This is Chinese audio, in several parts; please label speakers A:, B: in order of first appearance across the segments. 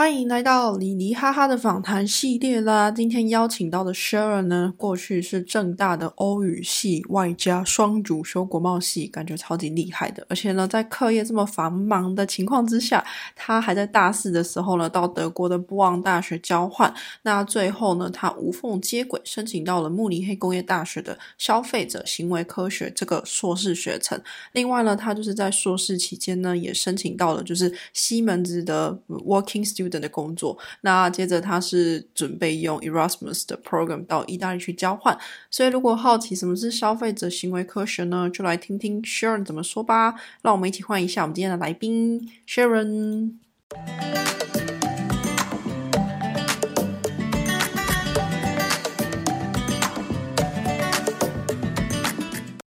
A: 欢迎来到李黎哈哈的访谈系列啦！今天邀请到的 Sharon 呢，过去是正大的欧语系外加双主修国贸系，感觉超级厉害的。而且呢，在课业这么繁忙的情况之下，他还在大四的时候呢，到德国的布旺大学交换。那最后呢，他无缝接轨，申请到了慕尼黑工业大学的消费者行为科学这个硕士学程。另外呢，他就是在硕士期间呢，也申请到了就是西门子的 Working Student。的工作，那接着他是准备用 Erasmus 的 program 到意大利去交换，所以如果好奇什么是消费者行为科学呢，就来听听 Sharon 怎么说吧。让我们一起欢迎一下我们今天的来宾 Sharon。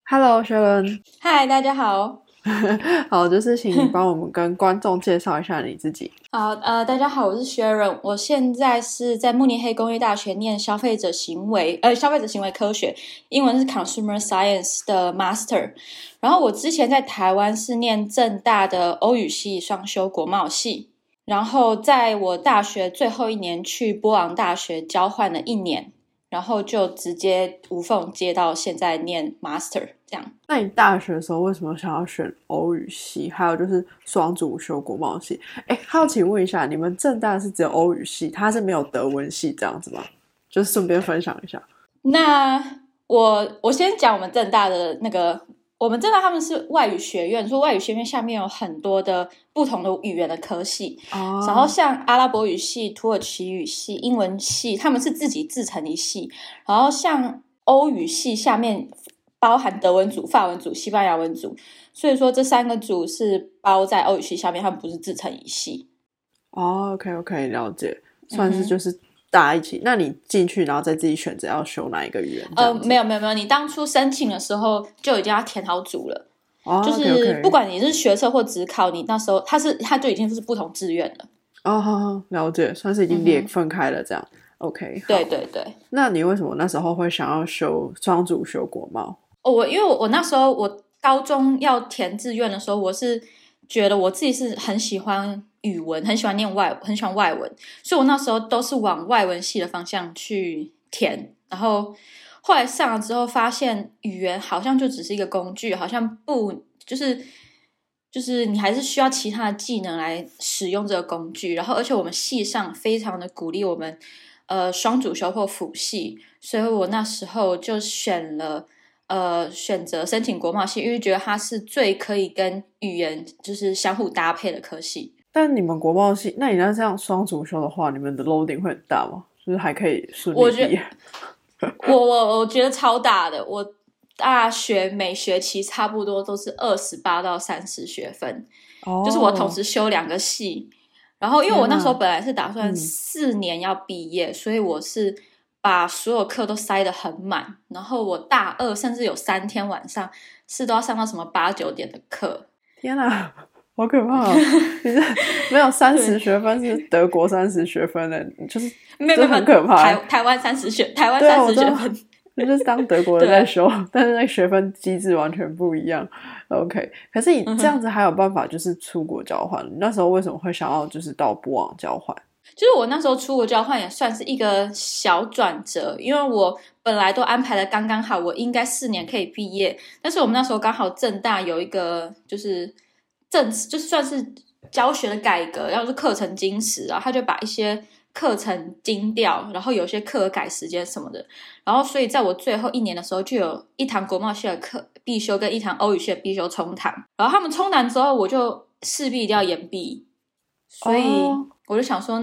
A: Hello Sharon，
B: 嗨，大家好。
A: 好，就是请你帮我们跟观众介绍一下你自己。
B: 好，呃，大家好，我是 Sharon，我现在是在慕尼黑工业大学念消费者行为，呃，消费者行为科学，英文是 Consumer Science 的 Master。然后我之前在台湾是念正大的欧语系双修国贸系，然后在我大学最后一年去波昂大学交换了一年。然后就直接无缝接到现在念 master 这样。
A: 那你大学的时候为什么想要选欧语系？还有就是双主修国贸系？哎，好奇问一下，你们正大是只有欧语系，它是没有德文系这样子吗？就顺便分享一下。
B: 那我我先讲我们正大的那个。我们知道他们是外语学院，说外语学院下面有很多的不同的语言的科系，然后像阿拉伯语系、土耳其语系、英文系，他们是自己自成一系。然后像欧语系下面包含德文组、法文组、西班牙文组，所以说这三个组是包在欧语系下面，他们不是自成一系。
A: 哦，OK，OK，了解，算是就是。大家一起，那你进去，然后再自己选择要修哪一个语言？
B: 呃，没有没有没有，你当初申请的时候就已经要填好组了，
A: 就是
B: 不管你是学测或职考，你那时候他是他就已经是不同志愿了。
A: 哦，好好了解，算是已经裂分开了这样。OK，
B: 对对对。
A: 那你为什么那时候会想要修双主修国贸？
B: 哦，我因为我我那时候我高中要填志愿的时候，我是觉得我自己是很喜欢。语文很喜欢念外，很喜欢外文，所以我那时候都是往外文系的方向去填。然后后来上了之后，发现语言好像就只是一个工具，好像不就是就是你还是需要其他的技能来使用这个工具。然后而且我们系上非常的鼓励我们呃双主修或辅系，所以我那时候就选了呃选择申请国贸系，因为觉得它是最可以跟语言就是相互搭配的科系。
A: 但你们国贸系，那你要这样双主修的话，你们的 loading 会很大吗？就是还可以顺利毕业？
B: 我我我觉得超大的。我大学每学期差不多都是二十八到三十学分，就是我同时修两个系。然后，因为我那时候本来是打算四年要毕业，所以我是把所有课都塞得很满。然后我大二甚至有三天晚上是都要上到什么八九点的课。
A: 天哪！好可怕！你是没有三十学分，是德国三十学分的，就是就很可怕。
B: 台台湾三十学，台湾三十学分，
A: 就是当德国人 在修，但是那学分机制完全不一样。OK，可是你这样子还有办法，就是出国交换？你那时候为什么会想要就是到波昂交换？
B: 就是我那时候出国交换也算是一个小转折，因为我本来都安排的刚刚好，我应该四年可以毕业，但是我们那时候刚好正大有一个就是。政就算是教学的改革，要是课程精实啊，他就把一些课程精掉，然后有些课改时间什么的，然后所以在我最后一年的时候，就有一堂国贸系的课必修跟一堂欧语系的必修冲堂，然后他们冲完之后，我就势必一定要延毕，所以我就想说，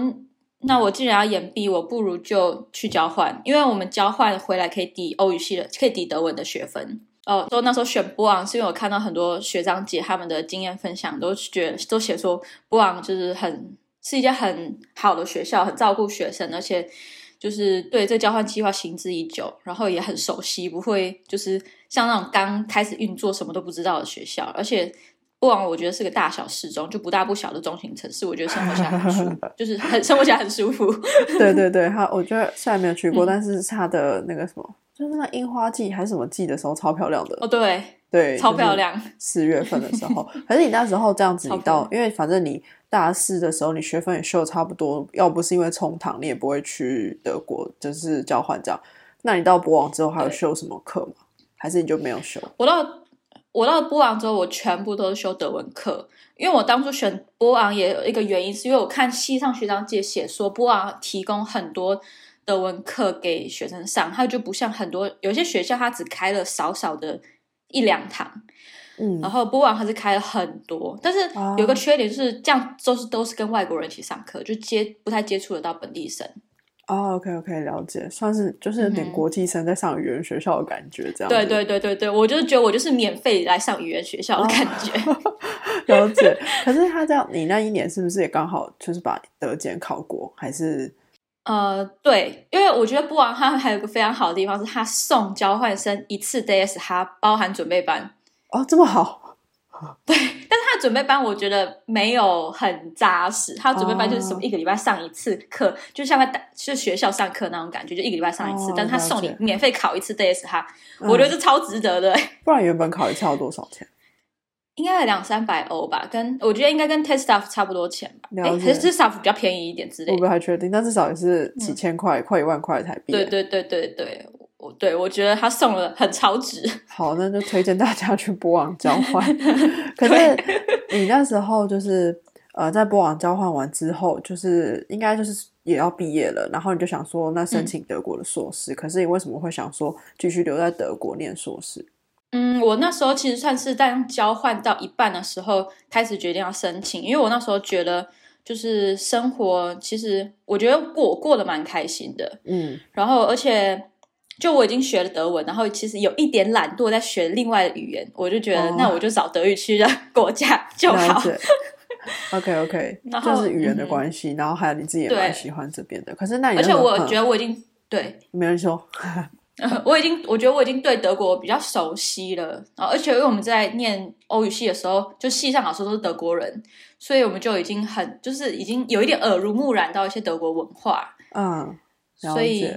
B: 那我既然要延毕，我不如就去交换，因为我们交换回来可以抵欧语系的，可以抵德文的学分。哦，说那时候选波昂是因为我看到很多学长姐他们的经验分享，都觉得都写说波昂就是很是一家很好的学校，很照顾学生，而且就是对这交换计划行之已久，然后也很熟悉，不会就是像那种刚开始运作什么都不知道的学校。而且不昂我觉得是个大小适中，就不大不小的中型城市，我觉得 生活起来很舒服，就是很生活起来很舒服。
A: 对对对，他我觉得虽然没有去过，但是他的那个什么。就是那樱花季还是什么季的时候，超漂亮的
B: 哦。对
A: 对，
B: 超漂亮。
A: 四月份的时候，可是你那时候这样子，你到因为反正你大四的时候你学分也修差不多，要不是因为冲堂，你也不会去德国就是交换这样。那你到博网之后还有修什么课吗？还是你就没有修？
B: 我到我到波昂之后，我全部都是修德文课，因为我当初选波昂也有一个原因，是因为我看西上学长姐写说波昂提供很多德文课给学生上，它就不像很多有些学校它只开了少少的一两堂，
A: 嗯
B: 然后波昂它是开了很多，但是
A: 哦
B: 有个缺点就是这样都是都是跟外国人一起上课，就接不太接触得到本地生。
A: 哦，OK OK，了解，算是就是有点国际生在上语言学校的感觉，这样子
B: 对对对对对，我就是觉得我就是免费来上语言学校的感觉。
A: 了解。可是他这样，你那一年是不是也刚好就是把德检考过？还是
B: 呃，对，因为我觉得布昂他还有个非常好的地方是，他送交换生一次 DS，他包含准备班。
A: 哦这么好？
B: 对但是他的准备班我觉得没有很扎实，他的准备班就是什么
A: 哦
B: 一个礼拜上一次课，就像在大就学校上课那种感觉，就一个礼拜上一次，
A: 哦
B: 但是他送你免费考一次 DS，它、我觉得
A: 嗯
B: 这超值得的，
A: 不然原本考一次要多少钱？
B: 应该有两三百欧吧，跟我觉得应该跟 Test Staff 差不多钱吧，哎，Test Staff 比较便宜一点之类的
A: 我不。太确定，但至少也是几千块，快一万块台币。
B: 嗯对对对对对，我对我觉得他送了很超值。
A: 好，那就推荐大家去波网交换。可是你那时候就是呃，在波网交换完之后，就是应该就是也要毕业了，然后你就想说，那申请德国的硕士。可是你为什么会想说继续留在德国念硕士？
B: 嗯，我那时候其实算是在交换到一半的时候开始决定要申请，因为我那时候觉得就是生活，其实我觉得过过得蛮开心的，
A: 嗯，
B: 然后而且就我已经学了德文，然后其实有一点懒惰在学另外的语言，我就觉得、
A: 哦
B: 那我就找德语区的国家就好。
A: OK OK，
B: 然
A: 就是语言的关系，然后还有你自己也蛮喜欢这边的。可是那你
B: 而且我觉得我已经对
A: 没人说，
B: 我已经，我觉得我已经对德国比较熟悉了，啊而且因为我们在念欧语系的时候，就系上老师都是德国人，所以我们就已经很就是已经有一点耳濡目染到一些德国文化，
A: 嗯，了
B: 所以。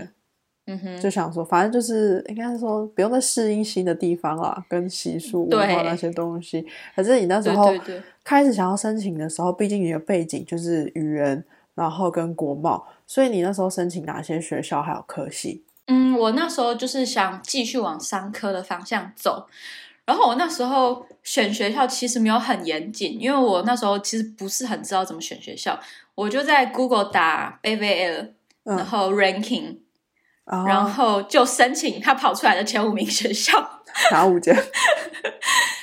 B: 嗯哼，
A: 就想说，反正就是应该是说，不用再适应新的地方啦，跟习俗文化那些东西。可是你那时候开始想要申请的时候，毕竟你的背景就是语言，然后跟国贸，所以你那时候申请哪些学校还有科系？
B: 嗯，我那时候就是想继续往商科的方向走，然后我那时候选学校其实没有很严谨，因为我那时候其实不是很知道怎么选学校，我就在 Google 打 BVL，
A: 嗯
B: 然后 ranking，、
A: 啊，
B: 然后就申请他跑出来的前五名学校。
A: 哪五间？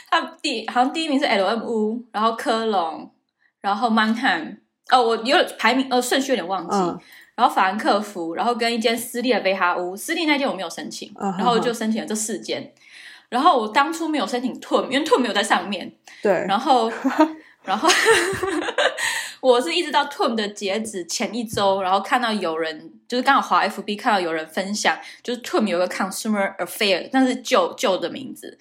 B: 他第好像第一名是 LMU，然后科隆，然后 Mannheim，哦，我有排名呃顺序有点忘记，
A: 嗯
B: 然后法兰克福，然后跟一间私立的贝哈屋，私立那间我没有申请，
A: 嗯
B: 然后就申请了这四间，然后我当初没有申请 TUM，因为 TUM 没有在上面，
A: 对，
B: 然后 然后 我是一直到 TUM 的截止前一周，然后看到有人就是刚好滑 FB 看到有人分享，就是 TUM 有个 Consumer Affair，但是旧旧的名字，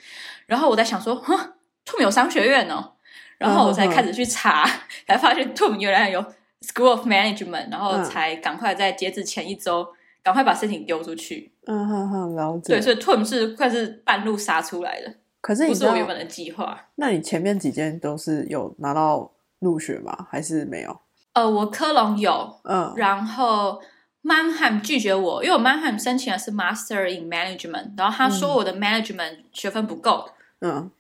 B: 然后我在想说，哼，TUM 有商学院哦，然后我才开始去查，才发现 TUM 原来有 School of Management，然后
A: 嗯
B: 才赶快在截止前一周赶快把申请丢出去。
A: 嗯哼哼，了
B: 对，
A: 解。
B: 所以 TUM 是快是半路杀出来的，
A: 可是你
B: 不是我，原本的计划。
A: 那你前面几间都是有拿到入学吗？还是没有？
B: 呃，我科隆有，
A: 嗯，
B: 然后 Mannheim 拒绝我，因为我 Mannheim 申请的是 Master in Management，然后他说我的 Management 学分不够，
A: 嗯，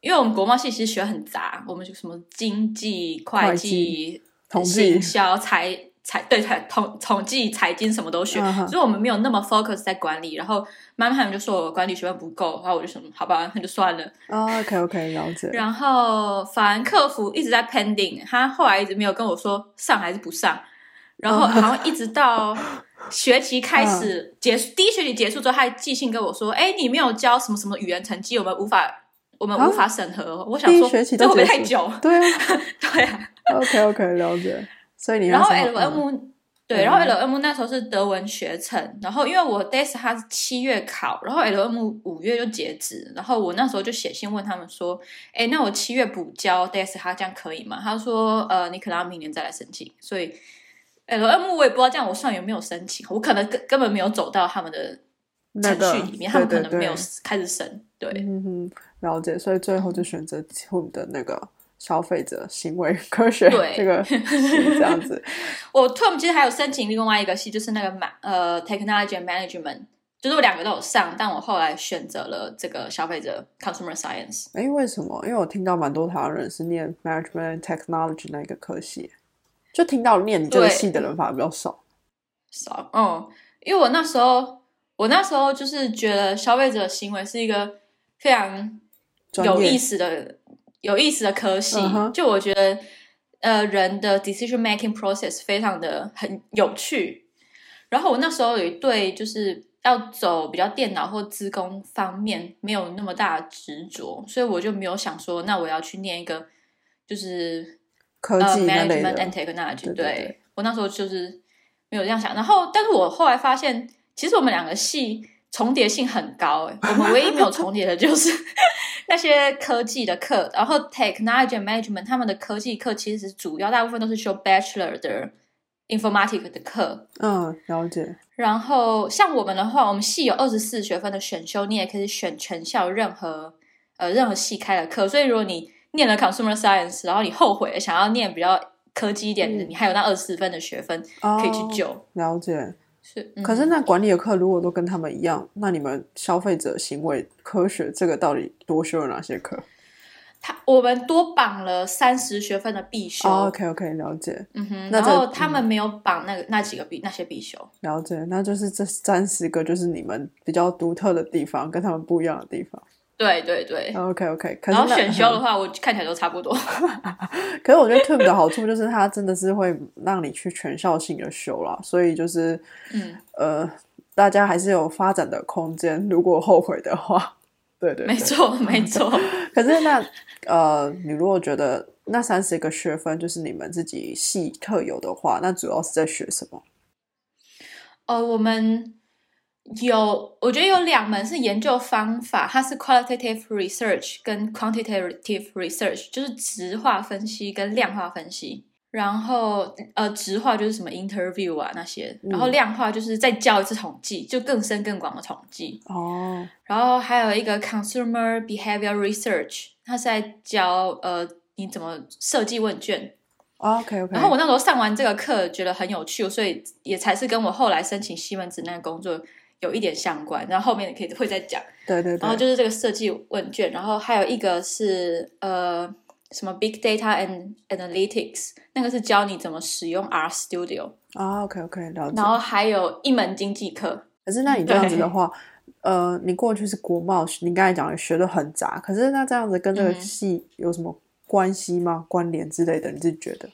B: 因为我们国贸系其实学很杂，我们就什么经济、会计、
A: 统计
B: 行销、财财对财统统计、财经什么都学，所以我们没有那么 focus 在管理。然后 Mannheim 就说我管理学分不够，然后我就想，好吧，那就算了。
A: 哦，OK OK，了解。
B: 然后法兰克福一直在 pending，他后来一直没有跟我说上还是不上，然后好像一直到学期开始结束，第一学期结束之后，他还寄信跟我说：“哎，你没有交什么什么语言成绩，我们无法，我们无法审核哦。”我想说，这会不会太久？
A: 对啊
B: 对啊。
A: ，OK OK，了解。所以你
B: 然后 LM 对，
A: 嗯
B: 然后 LM 那时候是德文学程，然后因为我 DES 它是七月考，然后 LM 五月就截止，然后我那时候就写信问他们说，哎，那我七月补交 DES 它这样可以吗？他说，呃，你可能要明年再来申请，所以 LM 我也不知道这样我算有没有申请，我可能根根本没有走到他们的程
A: 那个
B: 序里面，他们可能没有开始审，对。
A: 嗯哼，了解。所以最后就选择 TUM 的那个消费者行为科学
B: 对
A: 这个系这样子。
B: 我 Tom 其实还有申请另外一个系，就是那个 ma 呃 Technology and Management，就是我两个都有上，但我后来选择了这个消费者 Consumer Science。
A: 哎，为什么？因为我听到蛮多台湾人是念 Management Technology 那个科系，就听到念你这个
B: 对
A: 系的人反而比较少。
B: 少，嗯，因为我那时候，我那时候就是觉得消费者行为是一个非常有意思的、有意思的科系。就我觉得，呃，人的 decision making process 非常的很有趣。然后我那时候有一对就是要走比较电脑或资工方面没有那么大的执着，所以我就没有想说，那我要去念一个就是
A: 科
B: 呃 management
A: 的
B: and technology，
A: 对
B: 我那时候就是没有这样想。然后，但是我后来发现，其实我们两个系重叠性很高、欸，我们唯一没有 重叠的就是 那些科技的课。然后 technology management 他们的科技课其实主要大部分都是修 bachelor 的 informatics 的课。
A: 嗯，了解。
B: 然后像我们的话，我们系有二十四学分的选修，你也可以选全校任何呃任何系开的课。所以如果你念了 consumer science，然后你后悔了想要念比较科技一点的，
A: 嗯
B: 你还有那二十四分的学分可以去
A: 哦
B: 救。
A: 了解。
B: 是，嗯
A: 可是那管理的课如果都跟他们一样，那你们消费者行为科学这个到底多修了哪些课？
B: 他我们多绑了三十学分的必修。
A: 哦，OK OK，了解
B: 嗯哼，然后他们没有绑那个那几个必那些必修。
A: 了解，那就是这三十个就是你们比较独特的地方，跟他们不一样的地方。
B: 对对对。
A: OK OK，
B: 然后选修的话，我看起来都差不多。
A: 可是我觉得 Tube 的好处就是它真的是会让你去全校性的修啦，所以就是
B: 嗯，
A: 呃，大家还是有发展的空间，如果后悔的话，对对对
B: 没错没错。
A: 可是那呃，你如果觉得那三十个学分就是你们自己系特有的话，那主要是在学什么？
B: 呃，我们有，我觉得有两门是研究方法，它是 qualitative research 跟 quantitative research，就是质化分析跟量化分析。然后呃，质化就是什么 interview 啊那些，然后
A: 嗯
B: 量化就是再教一次统计，就更深更广的统计。
A: 哦，
B: 然后还有一个 consumer behavior research，它是在教呃你怎么设计问卷。
A: OK OK，
B: 然后我那时候上完这个课，觉得很有趣，所以也才是跟我后来申请西门子那个工作有一点相关。然后后面可以会再讲。
A: 对对对，
B: 然后就是这个设计问卷，然后还有一个是呃什么 big data and analytics，那个是教你怎么使用 R Studio。
A: 啊 OK OK 了解
B: 然。后还有一门经济课，
A: 可是那你这样子的话，呃，你过去是国贸，你刚才讲的学的很杂，可是那这样子跟这个
B: 嗯
A: 系有什么关系吗？关联之类的，你自己觉得？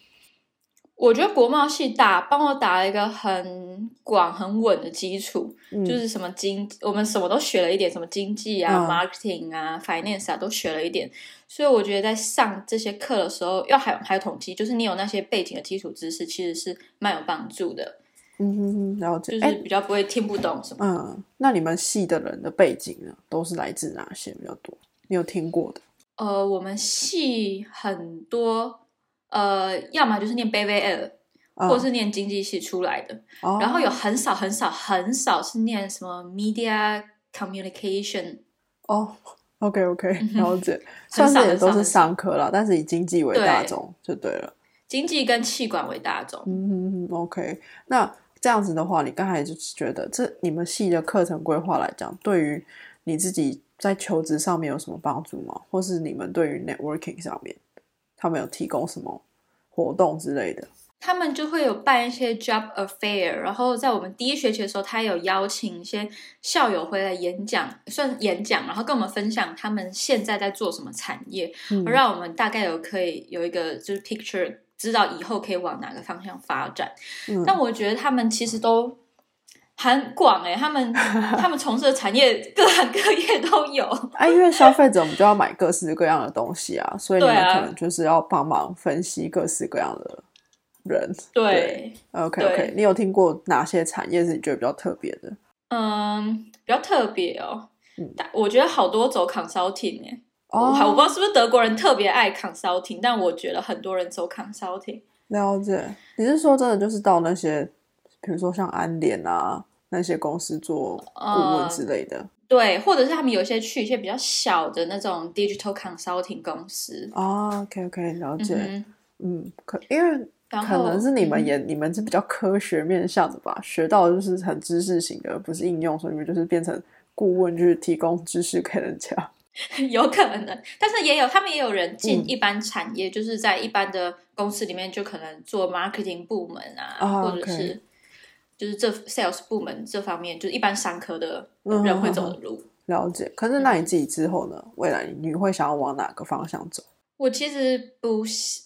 B: 我觉得国贸系打帮我打了一个很广很稳的基础，
A: 嗯，
B: 就是什么经，我们什么都学了一点，什么经济啊、
A: 嗯
B: marketing 啊、finance 啊，都学了一点。所以我觉得在上这些课的时候，要还有还有统计，就是你有那些背景的基础知识，其实是蛮有帮助的，
A: 嗯哼哼，了解。哎、
B: 就是比较不会听不懂什么。
A: 嗯，那你们系的人的背景呢，都是来自哪些比较多？你有听过的？
B: 呃，我们系很多，呃，要么就是念 BVL，
A: 嗯、
B: 或是念经济系出来的，
A: 哦、
B: 然后有很少很少很少是念什么 media communication。
A: 哦，OK OK，了解，算是也都是商科啦，但是以经济为大
B: 对
A: 众就对了。
B: 经济跟气管为大宗，
A: 嗯，OK。那这样子的话，你刚才就是觉得这你们系的课程规划来讲，对于你自己在求职上面有什么帮助吗？或是你们对于 networking 上面，他们有提供什么活动之类的？
B: 他们就会有办一些 job affair，然后在我们第一学期的时候，他有邀请一些校友回来演讲，算演讲，然后跟我们分享他们现在在做什么产业，
A: 嗯
B: 让我们大概有可以有一个就是 picture，知道以后可以往哪个方向发展。
A: 嗯
B: 但我觉得他们其实都很广诶、他们 他们从事的产业各行各业都有。
A: 啊，因为消费者我们就要买各式各样的东西啊，所以可能就是要帮忙分析各式各样的人。
B: 对
A: ，OK
B: 对
A: OK，你有听过哪些产业是你觉得比较特别的？
B: 嗯，比较特别哦。
A: 嗯
B: 但我觉得好多走 consulting 诶、我
A: 哦，
B: 我不知道是不是德国人特别爱 consulting，但我觉得很多人走 consulting。
A: 了解。你是说真的就是到那些，比如说像安联啊那些公司做顾问之类的？
B: 对对，或者是他们有一些去一些比较小的那种 digital consulting 公司。
A: 啊，OK OK，了解。
B: 嗯
A: 嗯，可因为可能是你们
B: 嗯
A: 也、你们是比较科学面向的吧，学到的就是很知识型的，而不是应用，所以你们就是变成顾问，就是提供知识给人家。
B: 有可能，但是也有他们也有人进
A: 嗯
B: 一般产业，就是在一般的公司里面就可能做 marketing 部门啊，
A: 啊
B: 或者是就是这 sales 部门这方面，就是一般商科的
A: 嗯
B: 人会走的路。
A: 了解。可是那你自己之后呢？未来你会想要往哪个方向走？
B: 我其实不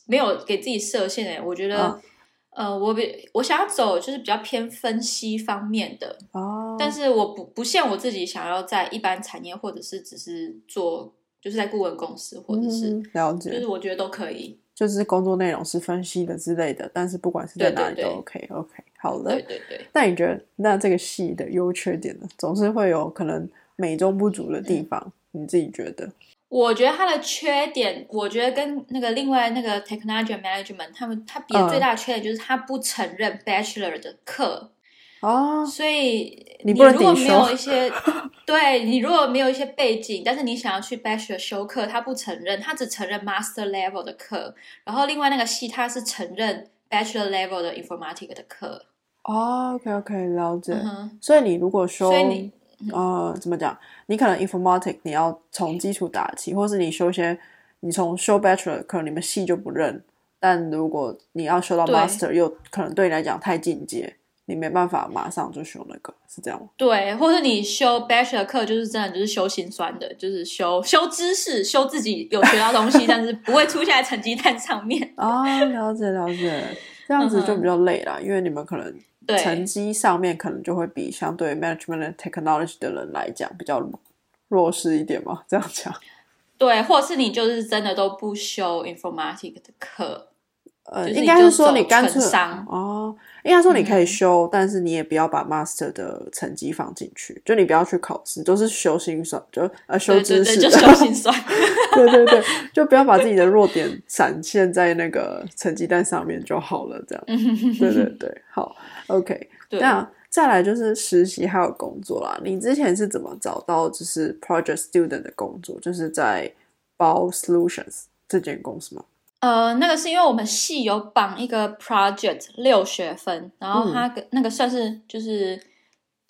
B: 没有给自己设限诶，我觉得，
A: 嗯
B: 呃，我比我想要走就是比较偏分析方面的，
A: 哦，
B: 但是我不不限我自己想要在一般产业，或者是只是做就是在顾问公司，或者是、
A: 嗯、了解，
B: 就是我觉得都可以。
A: 就是工作内容是分析的之类的，但是不管是在哪里都 OK OK。好的，
B: 对对对，
A: 那你觉得那这个戏的优缺点呢？总是会有可能美中不足的
B: 嗯
A: 地方，你自己觉得？
B: 我觉得它的缺点，我觉得跟那个另外那个 technology management 他们他比最大的缺点就是他不承认 bachelor 的课。
A: 哦，
B: 所以
A: 你
B: 如果没有一些，对你如果没有一些背景，但是你想要去 bachelor 修课，他不承认，他只承认 master level 的课。然后另外那个系他是承认 bachelor level 的 informatic 的课。
A: 哦，OK OK，了解。所以你如果说
B: 所以你
A: 呃怎么讲，你可能 informatic 你要从基础打起，或是你修一些你从修 bachelor 可能你们系就不认，但如果你要修到 master，又可能对你来讲太进阶，你没办法马上就修那个，是这样吗？
B: 对，或者你修 bachelor 课，就是真的就是修心酸的，就是修修知识，修自己有学到东西，但是不会出现在成绩单上面。
A: 啊，了解了解，这样子就比较累啦，因为你们可能
B: 对
A: 成绩上面可能就会比相对 management and technology 的人来讲比较弱势一点嘛，这样讲。
B: 对，或者是你就是真的都不修 informatic 的课，
A: 呃，
B: 就是
A: 应该是说你干脆哦，应该说你可以
B: 嗯
A: 修，但是你也不要把 master 的成绩放进去，就你不要去考试，都是修心算，就呃修
B: 对对对，
A: 知识，
B: 就修心算。
A: 对对对，就不要把自己的弱点展现在那个成绩单上面就好了，这样。对对对，好，OK。那再来就是实习还有工作啦。你之前是怎么找到就是 project student 的工作？就是在包 solutions 这间公司吗？
B: 呃，那个是因为我们系有绑一个 project 六学分，然后它跟那个算是就是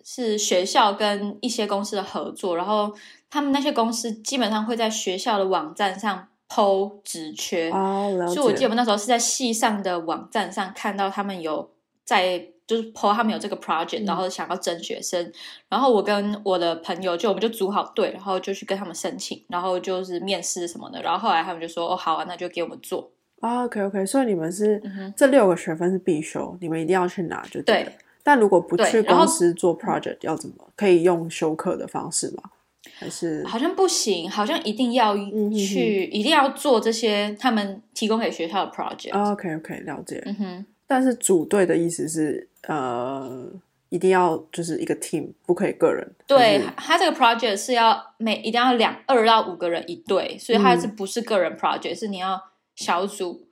B: 是学校跟一些公司的合作，然后他们那些公司基本上会在学校的网站上 PO 职缺，
A: 哦，
B: 所以我记得我们那时候是在系上的网站上看到他们有在就是 PO 他们有这个 project，、
A: 嗯
B: 然后想要征学生，然后我跟我的朋友就我们就组好队，然后就去跟他们申请，然后就是面试什么的，然后后来他们就说哦好啊，那就给我们做。
A: 啊，OK OK，所以你们是、
B: 嗯
A: 这六个学分是必修，你们一定要去拿就对但如果不去公司做 project，要怎么？可以用修课的方式吗？还是
B: 好像不行，好像一定要
A: 嗯哼
B: 去，一定要做这些他们提供给学校的 project。
A: 啊？OK OK，了解。
B: 嗯哼，
A: 但是组队的意思是，呃，一定要就是一个 team，不可以个人。
B: 对，他这个 project 是要每一定要两二到五个人一队，所以它
A: 嗯
B: 是不是个人 project？、是你要小组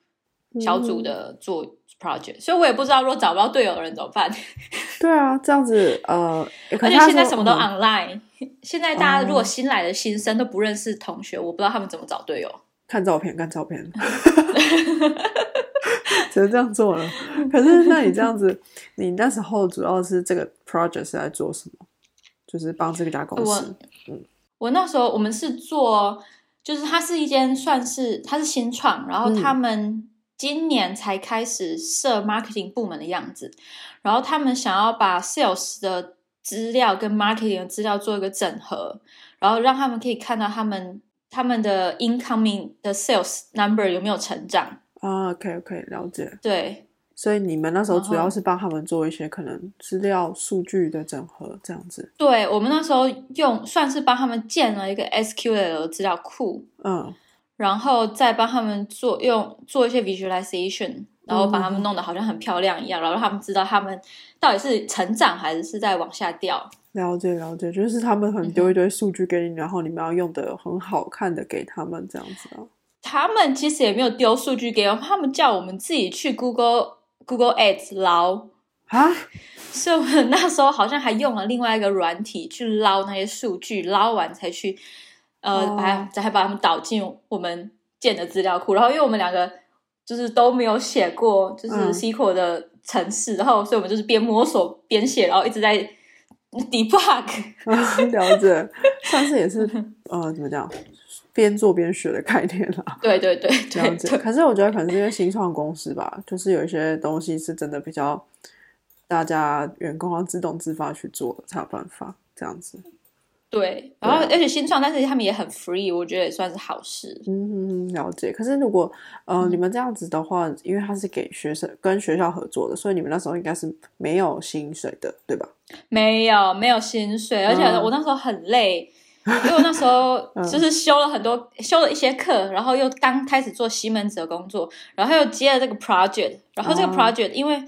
B: 小组的做 project。所以我也不知道，如果找不到队友的人怎么办？
A: 对啊，这样子呃，
B: 而且现在什么都
A: 嗯
B: online，、现在大家如
A: 哦
B: 果新来的新生都不认识同学，我不知道他们怎么找队友。
A: 看照片，看照片，只能这样做了。可是，那你这样子，你那时候主要是这个 project 是在做什么？就是帮这个家公司。
B: 我那时候我们是做，就是它是一间算是它是新创，然后
A: 嗯
B: 他们今年才开始设 marketing 部门的样子，然后他们想要把 sales 的资料跟 marketing 的资料做一个整合，然后让他们可以看到他们他们的 incoming 的 sales number 有没有成长。
A: 啊，OK OK，了解。
B: 对，
A: 所以你们那时候主要是帮他们做一些可能资料数据的整合，这样子。
B: 对我们那时候用算是帮他们建了一个 SQL 的资料库，
A: 嗯，
B: 然后再帮他们做用做一些 visualization，然后把他们弄得好像很漂亮一样，然后让他们知道他们到底是成长还是是在往下掉。
A: 了解了解，就是他们可能丢一堆数据给你，然后你们要用的很好看的给他们这样子啊。
B: 他们其实也没有丢数据给我们，他们叫我们自己去 Google Google Ads 捞，
A: 啊，
B: 所以我们那时候好像还用了另外一个软体去捞那些数据，捞完才去呃
A: 哦。
B: 把它才把它们导进我们建的资料库。然后因为我们两个就是都没有写过就是
A: 嗯。
B: SQL 的程式，然后所以我们就是边摸索边写，然后一直在 debug。
A: 了解，上次也是呃，怎么讲，边做边学的概念啦。
B: 对对对
A: 了
B: 对
A: 解，
B: 对，
A: 可是我觉得可能是因为新创公司吧，就是有一些东西是真的比较大家员工要自动自发去做的才有办法这样子。
B: 对，然后
A: 啊
B: 而且新创，但是他们也很 free，我觉得也算是好事。
A: 嗯，了解。可是如果呃
B: 嗯
A: 你们这样子的话，因为他是给学生跟学校合作的，所以你们那时候应该是没有薪水的，对吧？
B: 没有没有薪水，而且
A: 嗯
B: 我那时候很累，因为我那时候就是修了很多，修了一些课，然后又刚开始做西门子的工作，然后又接了这个 project，然后这个
A: 哦。
B: project 因为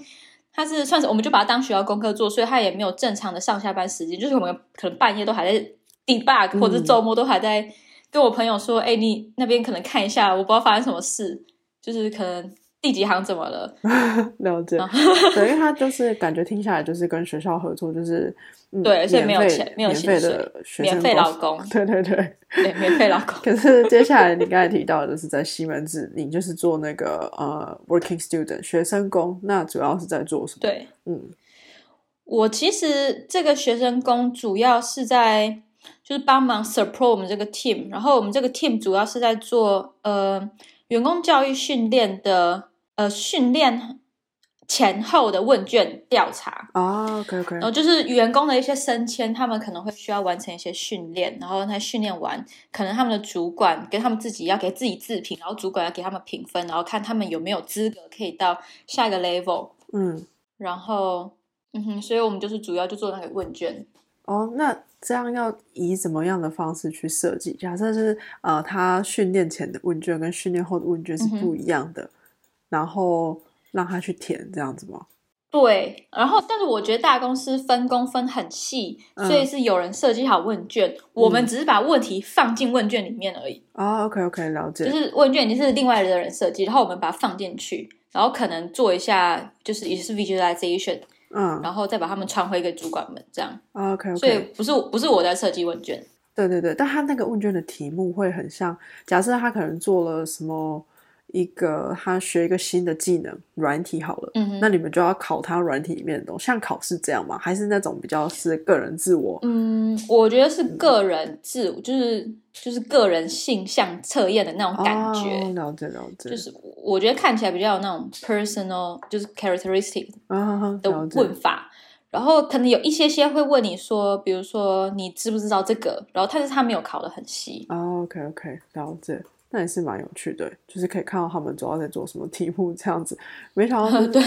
B: 它是算是我们就把它当学校功课做，所以它也没有正常的上下班时间，就是我们可能半夜都还在 debug，或者周末都还在跟我朋友说，哎、你那边可能看一下，我不知道发生什么事，就是可能第几行怎么了，
A: 了解，对，因为他就是感觉听下来就是跟学校合作，就是嗯，
B: 对所以没有钱没有
A: 免费的学
B: 免费
A: 生工
B: 劳工
A: 对对对。
B: 对，免费劳工。
A: 可是接下来你刚才提到的，就是在西门子，你就是做那个呃 working student 学生工，那主要是在做什么？，
B: 对，
A: 嗯
B: 我其实这个学生工主要是在就是帮忙 support 我们这个 team，然后我们这个 team 主要是在做呃员工教育训练的呃训练前后的问卷调查。
A: 哦，OK OK，
B: 然后就是员工的一些升迁，他们可能会需要完成一些训练，然后他训练完，可能他们的主管跟他们自己要给自己自评，然后主管要给他们评分，然后看他们有没有资格可以到下一个 level。
A: 嗯，
B: 然后，嗯哼，所以我们就是主要就做那个问卷。
A: 哦，那这样要以怎么样的方式去设计？假设是呃，他训练前的问卷跟训练后的问卷是不一样的，然后让他去填这样子吗？
B: 对，然后但是我觉得大公司分工分很细，
A: 嗯
B: 所以是有人设计好问卷，我们只是把问题放进问卷里面而已。
A: 啊，OK OK，了解，
B: 就是问卷已经是另外的人设计，然后我们把它放进去，然后可能做一下就是也是 visualization，
A: 嗯
B: 然后再把他们传回给主管们，这样。
A: OK OK，
B: 所以不是不是我在设计问卷，
A: 对对对，但他那个问卷的题目会很像，假设他可能做了什么一个，他学一个新的技能，软体好了，
B: 嗯
A: 那你们就要考他软体里面的东西，像考试这样吗？还是那种比较是个人自我？
B: 嗯，我觉得是个人自，就是就是个人性向测验的那种感觉。
A: 哦、了解了解，
B: 就是我觉得看起来比较有那种 personal，就是 characteristic
A: 啊，
B: 的问法，然后可能有一些些会问你说，比如说你知不知道这个，然后但是他没有考的很细。
A: 哦，OK OK，了解，那也是蛮有趣的，就是可以看到他们主要在做什么题目这样子。没想到是
B: 对，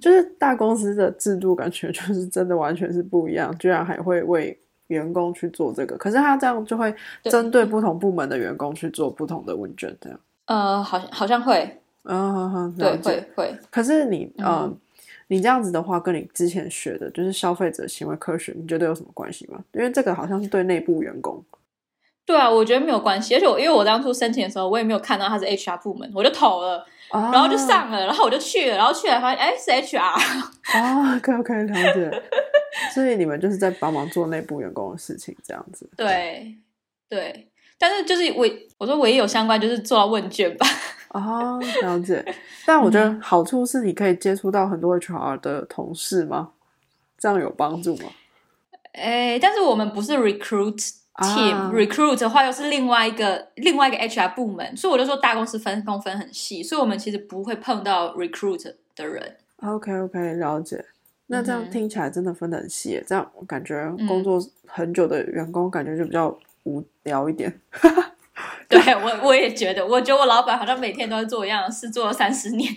A: 就是大公司的制度感觉就是真的完全是不一样，居然还会为员工去做这个，可是他这样就会针对不同部门的员工去做不同的问卷，这样。
B: 呃，好像好像会，
A: 嗯
B: 对，会会，
A: 可是你呃，
B: 嗯
A: 你这样子的话，跟你之前学的就是消费者行为科学，你觉得有什么关系吗？因为这个好像是对内部员工。
B: 对啊，我觉得没有关系，而且我因为我当初申请的时候，我也没有看到他是 HR 部门，我就投了，
A: 然
B: 然后就上了，然后我就去了，然后去了发现，哎，是 HR，
A: 啊可以可以了解。所以你们就是在帮忙做内部员工的事情，这样子。
B: 对对，但是就是唯我说唯一有相关就是做到问卷吧，
A: 啊，了解。但我觉
B: 嗯
A: 得好处是你可以接触到很多 HR 的同事吗？这样有帮助吗？
B: 哎，但是我们不是 recruit
A: 啊
B: team，recruit、的话又是另外一个另外一个 HR 部门，所以我就说大公司分工分很细，所以我们其实不会碰到 recruit 的人。
A: OK OK，了解。那这样听起来真的分得很细嗯，这样我感觉
B: 嗯
A: 工作很久的员工感觉就比较无聊一点。
B: 对我我也觉得，我觉得我老板好像每天都在做一样的事，做了三十年。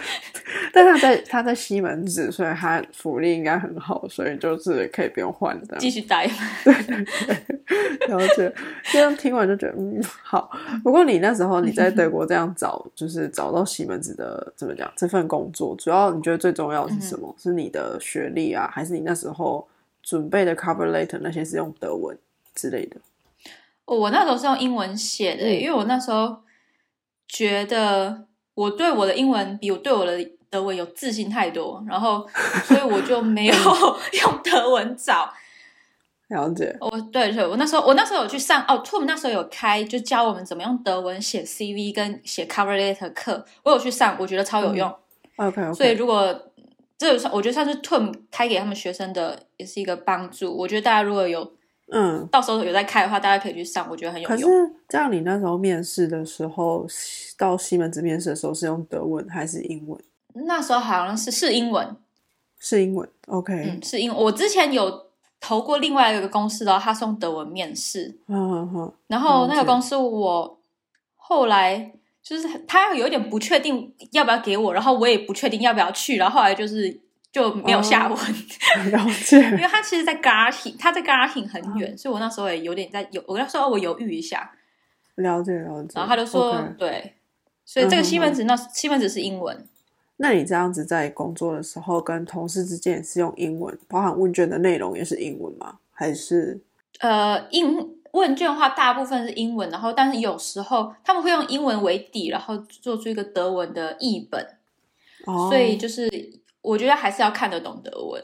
A: 但他在他在西门子，所以他福利应该很好，所以就是可以不用换的。
B: 继续待。
A: 了解，这样听完就觉得嗯好。不过你那时候你在德国这样找，就是找到西门子的怎么讲这份工作，主要你觉得最重要的是什么？是你的学历啊，还是你那时候准备的 cover letter 那些是用德文之类的？
B: 哦我那时候是用英文写的，
A: 嗯
B: 因为我那时候觉得我对我的英文比我对我的德文有自信太多，然后 所以我就没有 用德文找。
A: 了解，
B: 我对对，我那时候我那时候有去上哦，Tom 那时候有开就教我们怎么用德文写 CV 跟写 cover letter 课，我有去上，我觉得超有用。
A: OK OK，
B: 所以如果这算我觉得算是 Tom 开给他们学生的，也是一个帮助。我觉得大家如果有
A: 嗯，
B: 到时候有在开的话，大家可以去上，我觉得很有
A: 可是
B: 用。
A: 这样，你那时候面试的时候，到西门子面试的时候是用德文还是英文？
B: 那时候好像是是英文，
A: 是英文。OK，
B: 嗯，是英文。我之前有投过另外一个公司的，他是用德文面试，
A: 嗯嗯嗯，
B: 然后那个公司我后来就是他有一点不确定要不要给我，然后我也不确定要不要去，然后后来就是就没有下文，
A: 了解
B: 因。为他其实，在 Garting，他在 Garting 很远，所以我那时候也有点在犹，我那时候我犹豫一下，
A: 了解了解。
B: 然后他就说对，所以这个
A: 嗯
B: 西门子那西门子是英文，
A: 那你这样子在工作的时候，跟同事之间也是用英文，包含问卷的内容也是英文吗？还是
B: 呃，英问卷的话，大部分是英文，然后但是有时候他们会用英文为底，然后做出一个德文的译本，
A: 哦？
B: 所以就是我觉得还是要看得懂德文。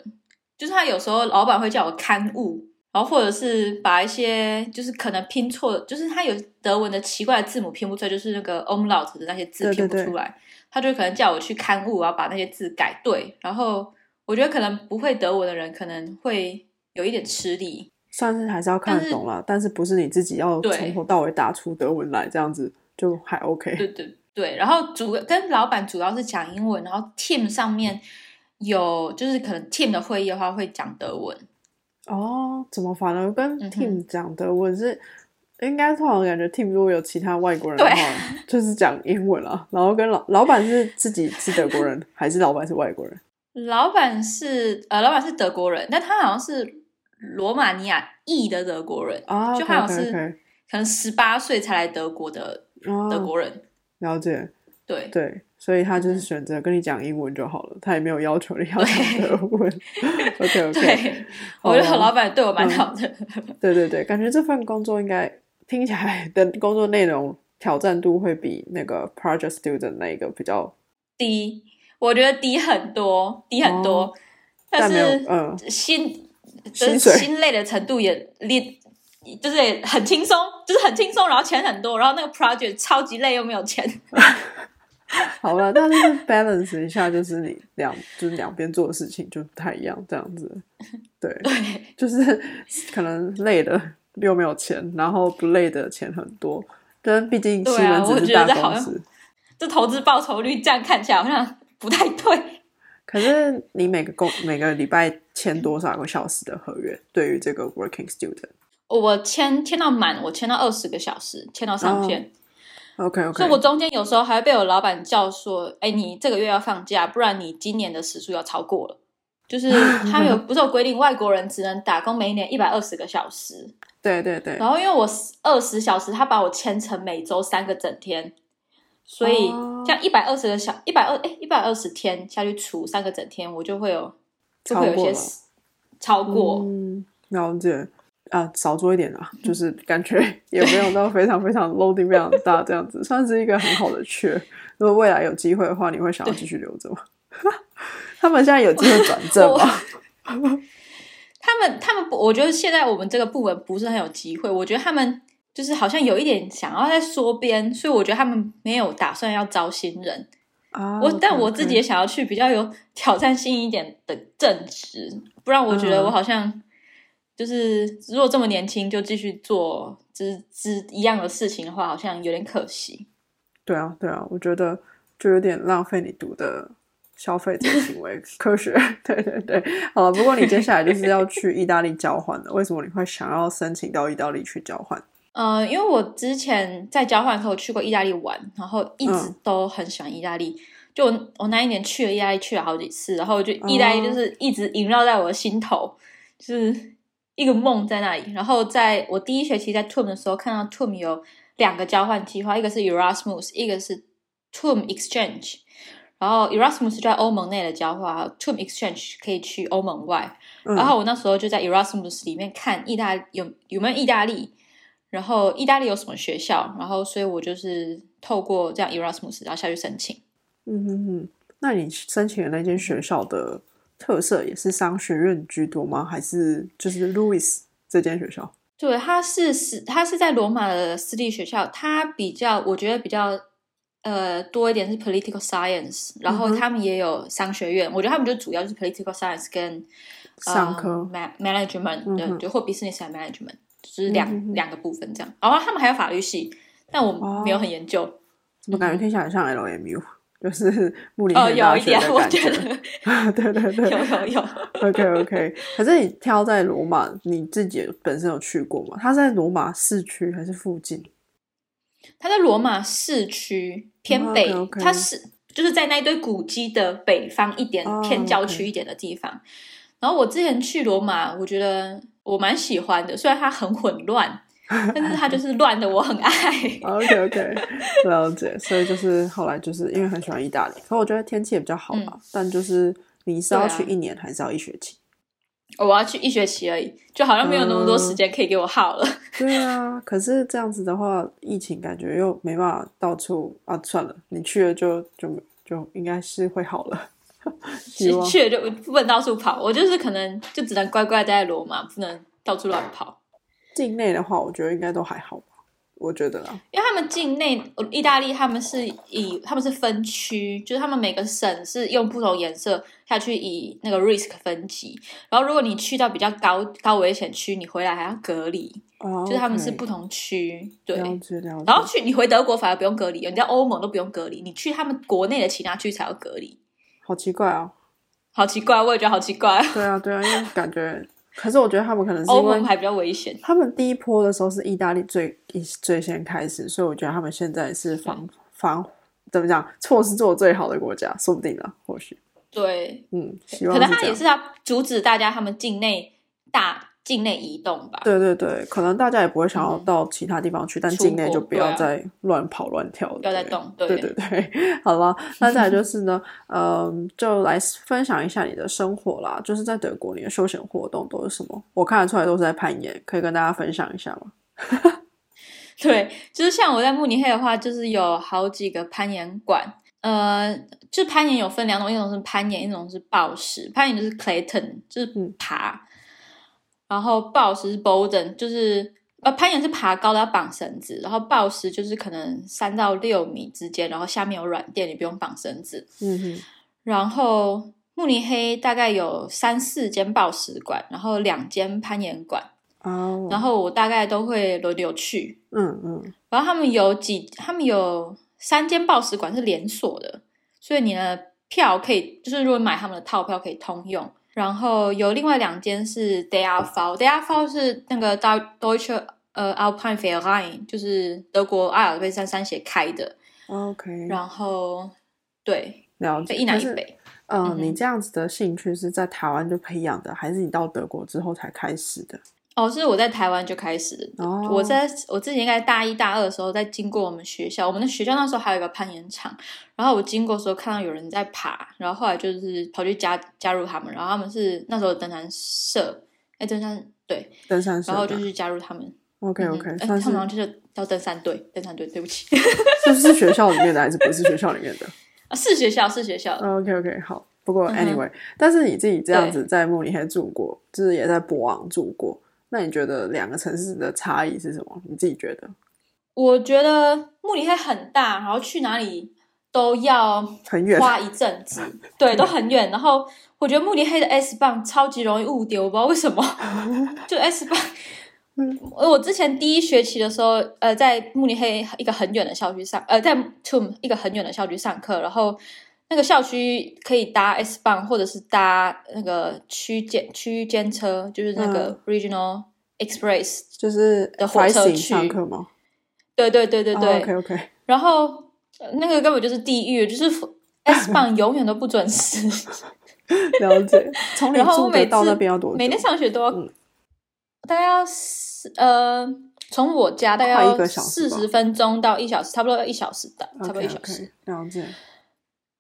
B: 就是他有时候老板会叫我刊物，然后或者是把一些就是可能拼错，就是他有德文的奇怪的字母拼不出来，就是那个 umlaut 的那些字拼不出来，他就可能叫我去刊物，然后把那些字改对。然后我觉得可能不会德文的人可能会有一点吃力。
A: 算是还是要看得懂啦，但是不是你自己要
B: 对
A: 从头到尾打出德文来，这样子就还 OK。
B: 对对对，然后主跟老板主要是讲英文，然后 team 上面有就是可能 team 的会议的话会讲德文。
A: 哦，怎么反而跟 Team 讲德文是？应该通常感觉 Team 如果有其他外国人的
B: 对
A: 话，就是讲英文啊。然后跟老老板是自己是德国人，还是老板是外国人？
B: 老板是呃，老板是德国人，但他好像是罗马尼亚裔的德国人，
A: 啊，
B: 就好像是可能十八岁才来德国的
A: 哦，
B: 德国人。
A: 了解，
B: 对
A: 对，所以他
B: 嗯
A: 就是选择跟你讲英文就好了，他也没有要求你要讲德文。OK OK，
B: 对，我觉得老板对我蛮好的。
A: 对对对，感觉这份工作应该听起来 的工作内容挑战度会比那个 project student 那一个比较，
B: 低，我觉得低很多，低很多，
A: 哦但
B: 是
A: 嗯
B: 心心累的程度也累，就是很轻松，就是很轻松，然后钱很多，然后那个 project 超级累又没有钱。
A: 好了，那就是 balance 一下，就是你两就是两边做的事情就不太一样，这样子。对，
B: 对，
A: 就是可能累的又没有钱，然后不累的钱很多。但毕竟西
B: 对啊我
A: 门子是大公司，
B: 这投资报酬率这样看起来好像不太对。
A: 可是你每个工每个礼拜签多少个小时的合约？对于这个 working student，OK
B: 我签签到满，我签到二十个小时，签到上限。
A: OK，
B: 所以我中间有时候还会被我老板叫说：“哎，你这个月要放假，不然你今年的时数要超过了。”就是 他们有不是有规定，外国人只能打工每一年一百二十个小时。
A: 对对对，
B: 然后因为我二十小时，他把我签成每周三个整天，所以
A: 哦
B: 像一百二十个小一百二哎一百二十天下去除三个整天，我就会有就会有一些
A: 超过
B: 超过。
A: 嗯，了解啊，少做一点啦，就是感觉 也没有到非常非常 loading 非常大这样子，算是一个很好的缺。如果未来有机会的话，你会想要继续留着吗？他们现在有机会转正吗？
B: 他们他们不，我觉得现在我们这个部门不是很有机会。我觉得他们就是好像有一点想要在缩编，所以我觉得他们没有打算要招新人。
A: 啊，
B: 我但我自己也想要去比较有挑战性一点的正职，不然我觉得
A: 嗯
B: 我好像就是如果这么年轻就继续做只只一样的事情的话，好像有点可惜。
A: 对啊，对啊，我觉得就有点浪费你读的消费者行为 科学。对对对，好了，不过你接下来就是要去意大利交换了，为什么你会想要申请到意大利去交换？
B: 呃，因为我之前在交换的时候去过意大利玩，然后一直
A: 嗯
B: 都很喜欢意大利。就我我那一年去了意大利，去了好几次，然后就意大利就是一直萦绕在我的心头，就是一个梦在那里。然后在我第一学期在 TUM 的时候，看到 TUM 有两个交换计划，一个是 Erasmus，一个是 TUM Exchange。然后 Erasmus 就在欧盟内的交换，TUM Exchange 可以去欧盟外。
A: 嗯
B: 然后我那时候就在 Erasmus 里面看意大有有没有意大利，然后意大利有什么学校，然后所以我就是透过这样 Erasmus 然后下去申请。
A: 嗯嗯嗯，那你申请的那间学校的特色也是商学院居多吗？还是就是 Louis 这间学校？
B: 对，它是是它是在罗马的私立学校，它比较我觉得比较呃多一点是 political science，然后他们也有商学院，我觉得他们就主要就是 political science 跟
A: 商科
B: management，对，
A: 嗯哼
B: 就或 business and management，就是两、两个部分这样。然后他们还有法律系，但我没有
A: 哦
B: 很研究。
A: 怎么感觉听起来很像 LMU，就是
B: 哦，
A: 黑大学
B: 有一点，我
A: 的感觉。
B: 觉得
A: 对对 对，
B: 有有有。
A: OK OK，可是你挑在罗马，你自己本身有去过吗？它在罗马市区还是附近？
B: 它在罗马市区偏
A: 哦
B: 北它是就是在那一堆古迹的北方一点、
A: 哦
B: 偏郊区一点的地方。然后我之前去罗马，我觉得我蛮喜欢的，虽然它很混乱，但是它就是乱的，我很爱。
A: OK OK，了解。所以就是后来就是因为很喜欢意大利，可我觉得天气也比较好吧。但就是你是要去一年还是要一学期？
B: 我要去一学期而已，就好像没有那么多
A: 嗯
B: 时间可以给我耗了。
A: 对啊，可是这样子的话，疫情感觉又没办法到处啊。算了，你去了就就就应该是会好了。希望
B: 去了就不能到处跑，我就是可能就只能乖乖待在罗马，不能到处乱跑。
A: 境内的话，我觉得应该都还好吧。我觉得啦，
B: 因为他们境内，意大利他们是以他们是分区，就是他们每个省是用不同颜色下去以那个 risk 分级。然后如果你去到比较高高危险区，你回来还要隔离，
A: 哦，
B: 就是他们是不同区。对。然后去你回德国反而不用隔离，你在欧盟都不用隔离，你去他们国内的其他区才要隔离。
A: 好奇怪啊！
B: 好奇怪，我也觉得好奇怪。
A: 对啊，对啊，因为感觉，可是我觉得他们可能是
B: 欧盟还比较危险。
A: 他们第一波的时候是意大利最一最先开始，所以我觉得他们现在是防防怎么讲措施做的最好的国家，说不定呢，或许，
B: 对，
A: 嗯，希望
B: 可能。他也是要阻止大家他们境内大境内移动吧。
A: 对对对，可能大家也不会想要
B: 嗯
A: 到其他地方去，但境内就不要再乱跑乱跳了，
B: 不要再
A: 对
B: 动对
A: 对对对，好了，那再来就是呢，嗯，就来分享一下你的生活啦，就是在德国你的休闲活动都是什么？我看得出来都是在攀岩，可以跟大家分享一下吗？
B: 对，就是像我在慕尼黑的话，就是有好几个攀岩馆。呃，就攀岩有分两种，一种是攀岩，一种是暴石。攀岩就是 Clayton，就是
A: 嗯
B: 爬，然后暴食是 Bowden，就是呃攀岩是爬高的要绑绳子，然后暴食就是可能三到六米之间，然后下面有软垫，你不用绑绳子。
A: 嗯哼，
B: 然后慕尼黑大概有三四间暴食馆，然后两间攀岩馆，
A: 哦，
B: 然后我大概都会轮流去。
A: 嗯嗯，
B: 然后他们有几，他们有三间暴食馆是连锁的，所以你的票可以，就是如果买他们的套票可以通用。然后有另外两间是 d a y a f a d a y a f a 是那个 Deu- Deutsche 呃 Alpine Verein，就是德国阿尔卑斯山山协开的。
A: OK，
B: 然后对，
A: 了解。
B: 一南一北。
A: 呃，
B: 嗯
A: 你这样子的兴趣是在台湾就培养的，还是你到德国之后才开始的？
B: 哦，是我在台湾就开始的。
A: 哦，
B: 我在我之前应该大一大二的时候，在经过我们学校，我们的学校那时候还有一个攀岩场，然后我经过的时候看到有人在爬，然后后来就是跑去加加入他们，然后他们是那时候登山社，哎，登山对，
A: 登山社
B: 然后就去加入他们。
A: OK
B: 嗯
A: OK，
B: 他们好像就是叫登山队，登山队，对不起，
A: 这是学校里面的还是不是学校里面的
B: 啊，是学校是学校
A: ，？OK OK，好。不过 anyway，、但是你自己这样子在慕尼黑住过，就是也在博昂住过，那你觉得两个城市的差异是什么？你自己觉得
B: 我觉得慕尼黑很大，然后去哪里都要
A: 很远？
B: 花一阵子，对，都很远。然后我觉得慕尼黑的 S 棒超级容易误丢，我不知道为什么。就 S 棒，
A: 嗯
B: 我之前第一学期的时候，呃，在慕尼黑一个很远的校区上，呃，在 Tum 一个很远的校区上课，然后那个校区可以搭 S 棒，或者是搭那个区间区间车，就是那个 Regional Express。
A: 就是
B: 的火车去
A: 上课吗？
B: 对对对对对。
A: OK OK，
B: 然后呃那个根本就是地狱，就是 S 棒永远都不准时。
A: 了解。从你
B: 然后
A: 住
B: 我每次
A: 的到那边要多久？
B: 每天上学都要，
A: 嗯
B: 大概要四呃，从我家大概要四十分钟到一小时，差不多要一小时的，差不多一小时。
A: 了解。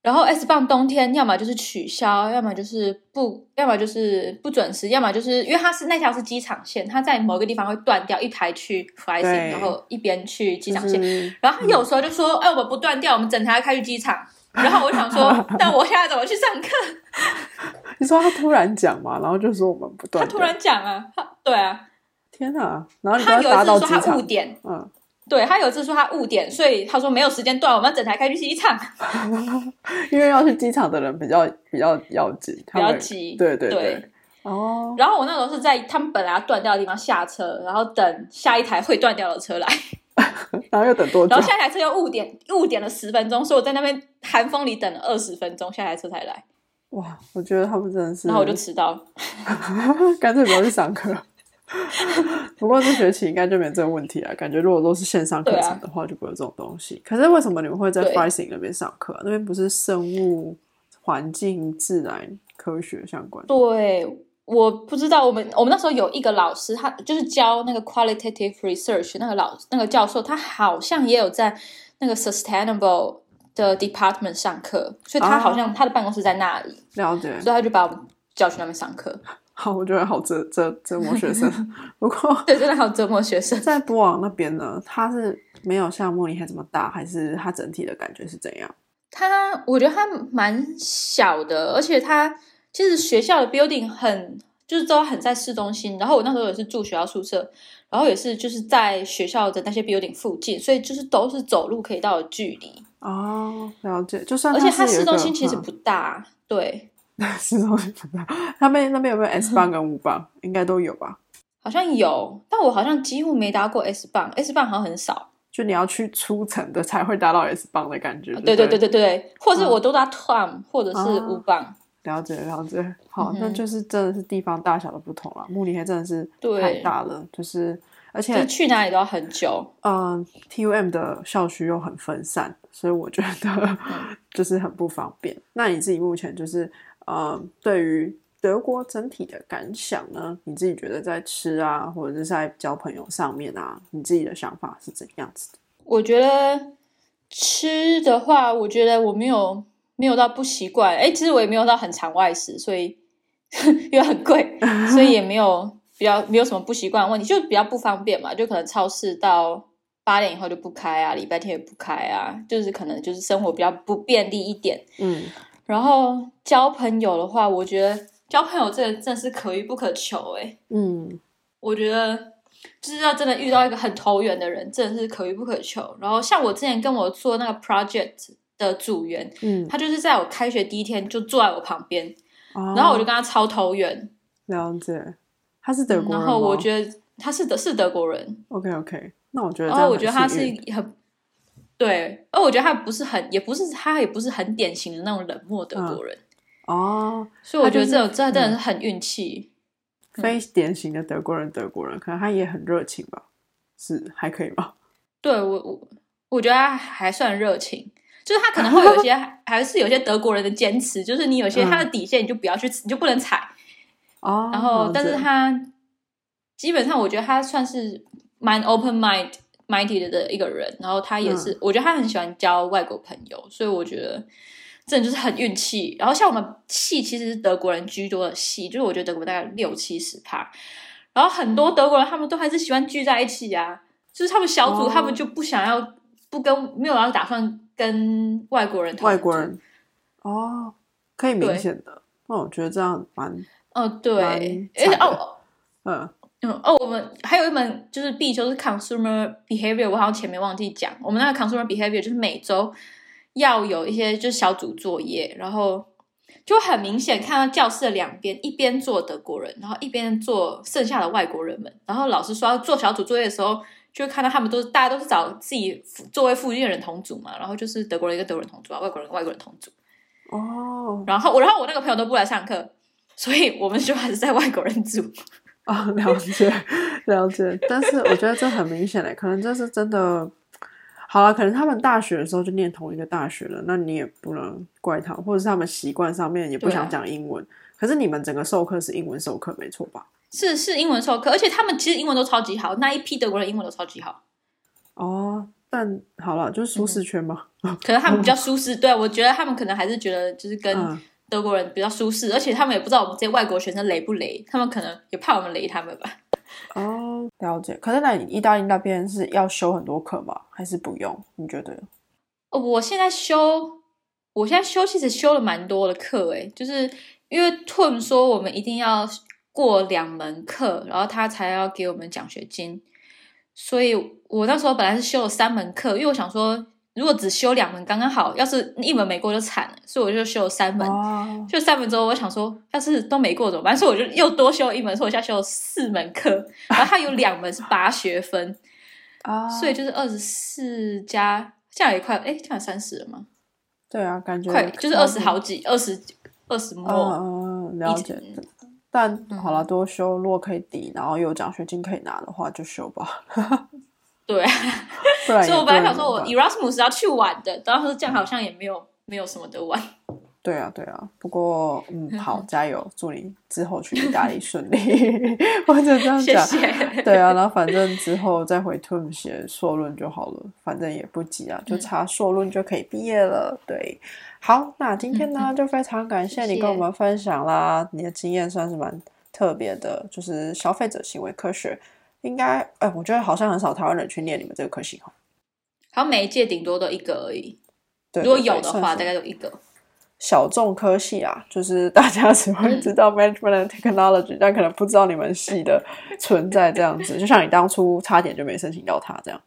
B: 然后 S 棒冬天要么就是取消，要么就是不，要么就是不准时，要么就是因为它是那条是机场线，它在某个地方会断掉，一排去 flying，然后一边去机场线。
A: 就是
B: 然后他有时候就说：“哎，我们不断掉，我们整台开去机场。”然后我就想说，但我现在怎么去上课？
A: 你说他突然讲嘛，然后就说我们不断
B: 他突然讲啊，他对啊，
A: 天哪！然后你
B: 他有一次说他误，点，
A: 嗯，
B: 对他有一次说他误点，所以他说没有时间段，我们整台开去机场，
A: 因为要去机场的人比较比较要紧，
B: 比较急。
A: 对对
B: 对然后我那时候是在他们本来要断掉的地方下车，然后等下一台会断掉的车来，
A: 然后又等多久
B: 然后？下一台车又误点，误点了十分钟，所以我在那边寒风里等了二十分钟，下一台车才来，
A: 哇，我觉得他们真的是，
B: 然后我就迟到。
A: 干脆不要去上课。不过这学期应该就没这个问题了。感觉如果都是线上课程的话，就不会有这种东西。可是为什么你们会在
B: 对
A: Frising 那边上课、啊？那边不是生物、环境、自然科学相关？
B: 对，我不知道，我们我们那时候有一个老师，他就是教那个 qualitative research 那个老那个教授，他好像也有在那个 sustainable 的 department 上课，所以他
A: 啊
B: 好像他的办公室在那里，
A: 了解。
B: 所以他就把我们叫去那边上课。
A: 好，我觉得好折折折磨学生。不过
B: 对，真的好折磨学生。
A: 在波昂那边呢，它是没有像慕尼黑这么大，还是它整体的感觉是怎样？
B: 它我觉得它蛮小的，而且它其实学校的 building 很就是都很在市中心。然后我那时候也是住学校宿舍，然后也是就是在学校的那些 building 附近，所以就是都是走路可以到的距离。
A: 哦，了解。就算
B: 而且它市中心其实
A: 嗯
B: 不大，对，
A: 市中心不大，他们那边有没有 S 棒跟五棒？应该都有吧？
B: 好像有，但我好像几乎没搭过 S 棒，S 棒好像很少。
A: 就你要去出城的才会达到 S 棒的感觉。
B: 对对对
A: 对
B: 对对，或是
A: 嗯
B: 我都搭 Tom 或者是
A: 哦
B: 五棒。
A: 了解了解。好，那就是真的是地方大小的不同了。慕尼黑真的是
B: 对
A: 太大了，就是而
B: 就是
A: 且
B: 去哪里都要很久。
A: 嗯，TUM 的校区又很分散，所以我觉得
B: 嗯
A: 就是很不方便。那你自己目前就是嗯，对于德国整体的感想呢？你自己觉得在吃啊，或者是在交朋友上面啊，你自己的想法是怎样子的？
B: 我觉得吃的话，我觉得我没有没有到不习惯。哎，其实我也没有到很常外食，所以 因为很贵，所以也没有比较没有什么不习惯的问题，就比较不方便嘛。就可能超市到八点以后就不开啊，礼拜天也不开啊，就是可能就是生活比较不便利一点。
A: 嗯，
B: 然后交朋友的话，我觉得交朋友这个真的是可遇不可求诶、
A: 嗯，
B: 我觉得就是要真的遇到一个很投缘的人，真的是可遇不可求。然后像我之前跟我做那个 project 的组员，
A: 嗯，
B: 他就是在我开学第一天就坐在我旁边，
A: 然
B: 然后我就跟他超投缘。
A: 了解，他是德国人
B: 然后我
A: 得
B: 觉得他是德是德国人
A: ，OK OK，那我觉得这
B: 然后我觉得他是
A: 很
B: 对，而我觉得他不是很，也不是他也不是很典型的那种冷漠德国人，
A: 哦，
B: 所以我觉得
A: 他就是
B: 这种这真的是很运气。
A: 非典型的德国人，德国人可能他也很热情吧，是还可以吧？
B: 对我我我觉得他还算热情，就是他可能会有些 还是有些德国人的坚持，就是你有些
A: 嗯
B: 他的底线你就不要去，你就不能踩。
A: 哦，
B: 然后，但是他基本上我觉得他算是蛮 open mind minded 的一个人，然后他也是，
A: 嗯。
B: 我觉得他很喜欢交外国朋友，所以我觉得。真的就是很运气，然后像我们系其实是德国人居多的系，就是我觉得德国大概六七十趴，然后很多德国人他们都还是喜欢聚在一起啊，就是他们小组、
A: 哦
B: 他们就不想要不跟没有要打算跟外国人同
A: 外国人。哦，可以明
B: 对。
A: 显的，那我觉得这样蛮
B: 哦
A: 蛮。
B: 对，而且哦。
A: 嗯
B: 嗯哦，我们还有一门就是必修是 consumer behavior，我好像前面忘记讲，我们那个 consumer behavior 就是每周要有一些就是小组作业，然后就很明显看到教室的两边，一边坐德国人，然后一边坐剩下的外国人们，然后老师说要做小组作业的时候，就会看到他们都是大家都是找自己座位附近的人同组嘛，然后就是德国人跟德国人同组啊，外国人跟外国人同组，
A: 哦。
B: 然后我然后我那个朋友都不来上课，所以我们就还是在外国人组。
A: 啊，了解了解，但是我觉得这很明显嘞，可能这是真的。好了，可能他们大学的时候就念同一个大学了，那你也不能怪他，或者是他们习惯上面也不想讲英文。可是你们整个授课是英文授课，没错吧？
B: 是是英文授课，而且他们其实英文都超级好，那一批德国人英文都超级好，
A: 哦，但好了，就是舒适圈嘛。
B: 可能他们比较舒适。对我觉得他们可能还是觉得就是跟
A: 嗯
B: 德国人比较舒适，而且他们也不知道我们这些外国学生雷不雷，他们可能也怕我们雷他们吧。
A: 哦，了解。可是那你意大利那边是要修很多课吗？还是不用？你觉得？
B: 哦我现在修我现在修其实修了蛮多的课，诶，就是因为 Tom 说我们一定要过两门课，然后他才要给我们奖学金，所以我那时候本来是修了三门课，因为我想说如果只修两门刚刚好，要是一门没过就惨了，所以我就修了三门。
A: 哦，
B: 就三门之后，我想说，要是都没过怎么办？所以我就又多修了一门，所以我现在修了四门课，然后它有两门是八学分，
A: 啊，
B: 所以就是二十四加，这样也快，哎，这样三十了吗？
A: 对啊，感觉
B: 快，就是二十好几，二十二十末，
A: 嗯嗯，了解。但好了，多修，如果可以抵，然后有奖学金可以拿的话，就修吧。
B: 对，所以我本来想说，我 Erasmus 要去玩的，但是这样好像也没有没有什么的玩。
A: 对啊，对啊。不过，嗯，好，加油，祝你之后去意大利顺利。我只这样
B: 谢
A: 讲。
B: 谢。
A: 对啊，然后反正之后再回 TUM 写硕论就好了，反正也不急啊，就差硕论就可以毕业了。对，好，那今天呢就非常感谢你跟我们分享啦，你的经验算是蛮特别的，就是消费者行为科学，应该，哎，我觉得好像很少台湾人去念你们这个科系哈。
B: 好像每一届顶多都一个而已，
A: 对，
B: 如果有的话，大概有一个。
A: 小众科系啊，就是 大家只会知道 management and technology，、但可能不知道你们系的存在这样子。就像你当初差点就没申请到它这样。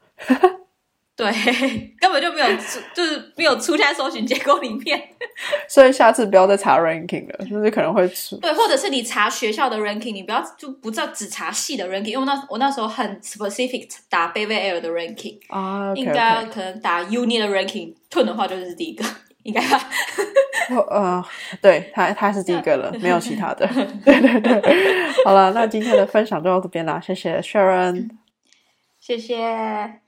B: 对，根本就没有出，就是没有出现在搜寻结果里面。
A: 所以下次不要再查 ranking 了，就是可能会出
B: 对，或者是你查学校的 ranking，你不要就不知道只查系的 ranking，因为我那我那时候很 specific 打 b a v Air 的 ranking，、
A: 啊。
B: 应该可能打 Uni 的 ranking，turn 的话就是第一个，应该吧？
A: 呃，对他他是第一个了，没有其他的。对对对，好了，那今天的分享就到这边啦，谢谢 Sharon。
B: 谢谢。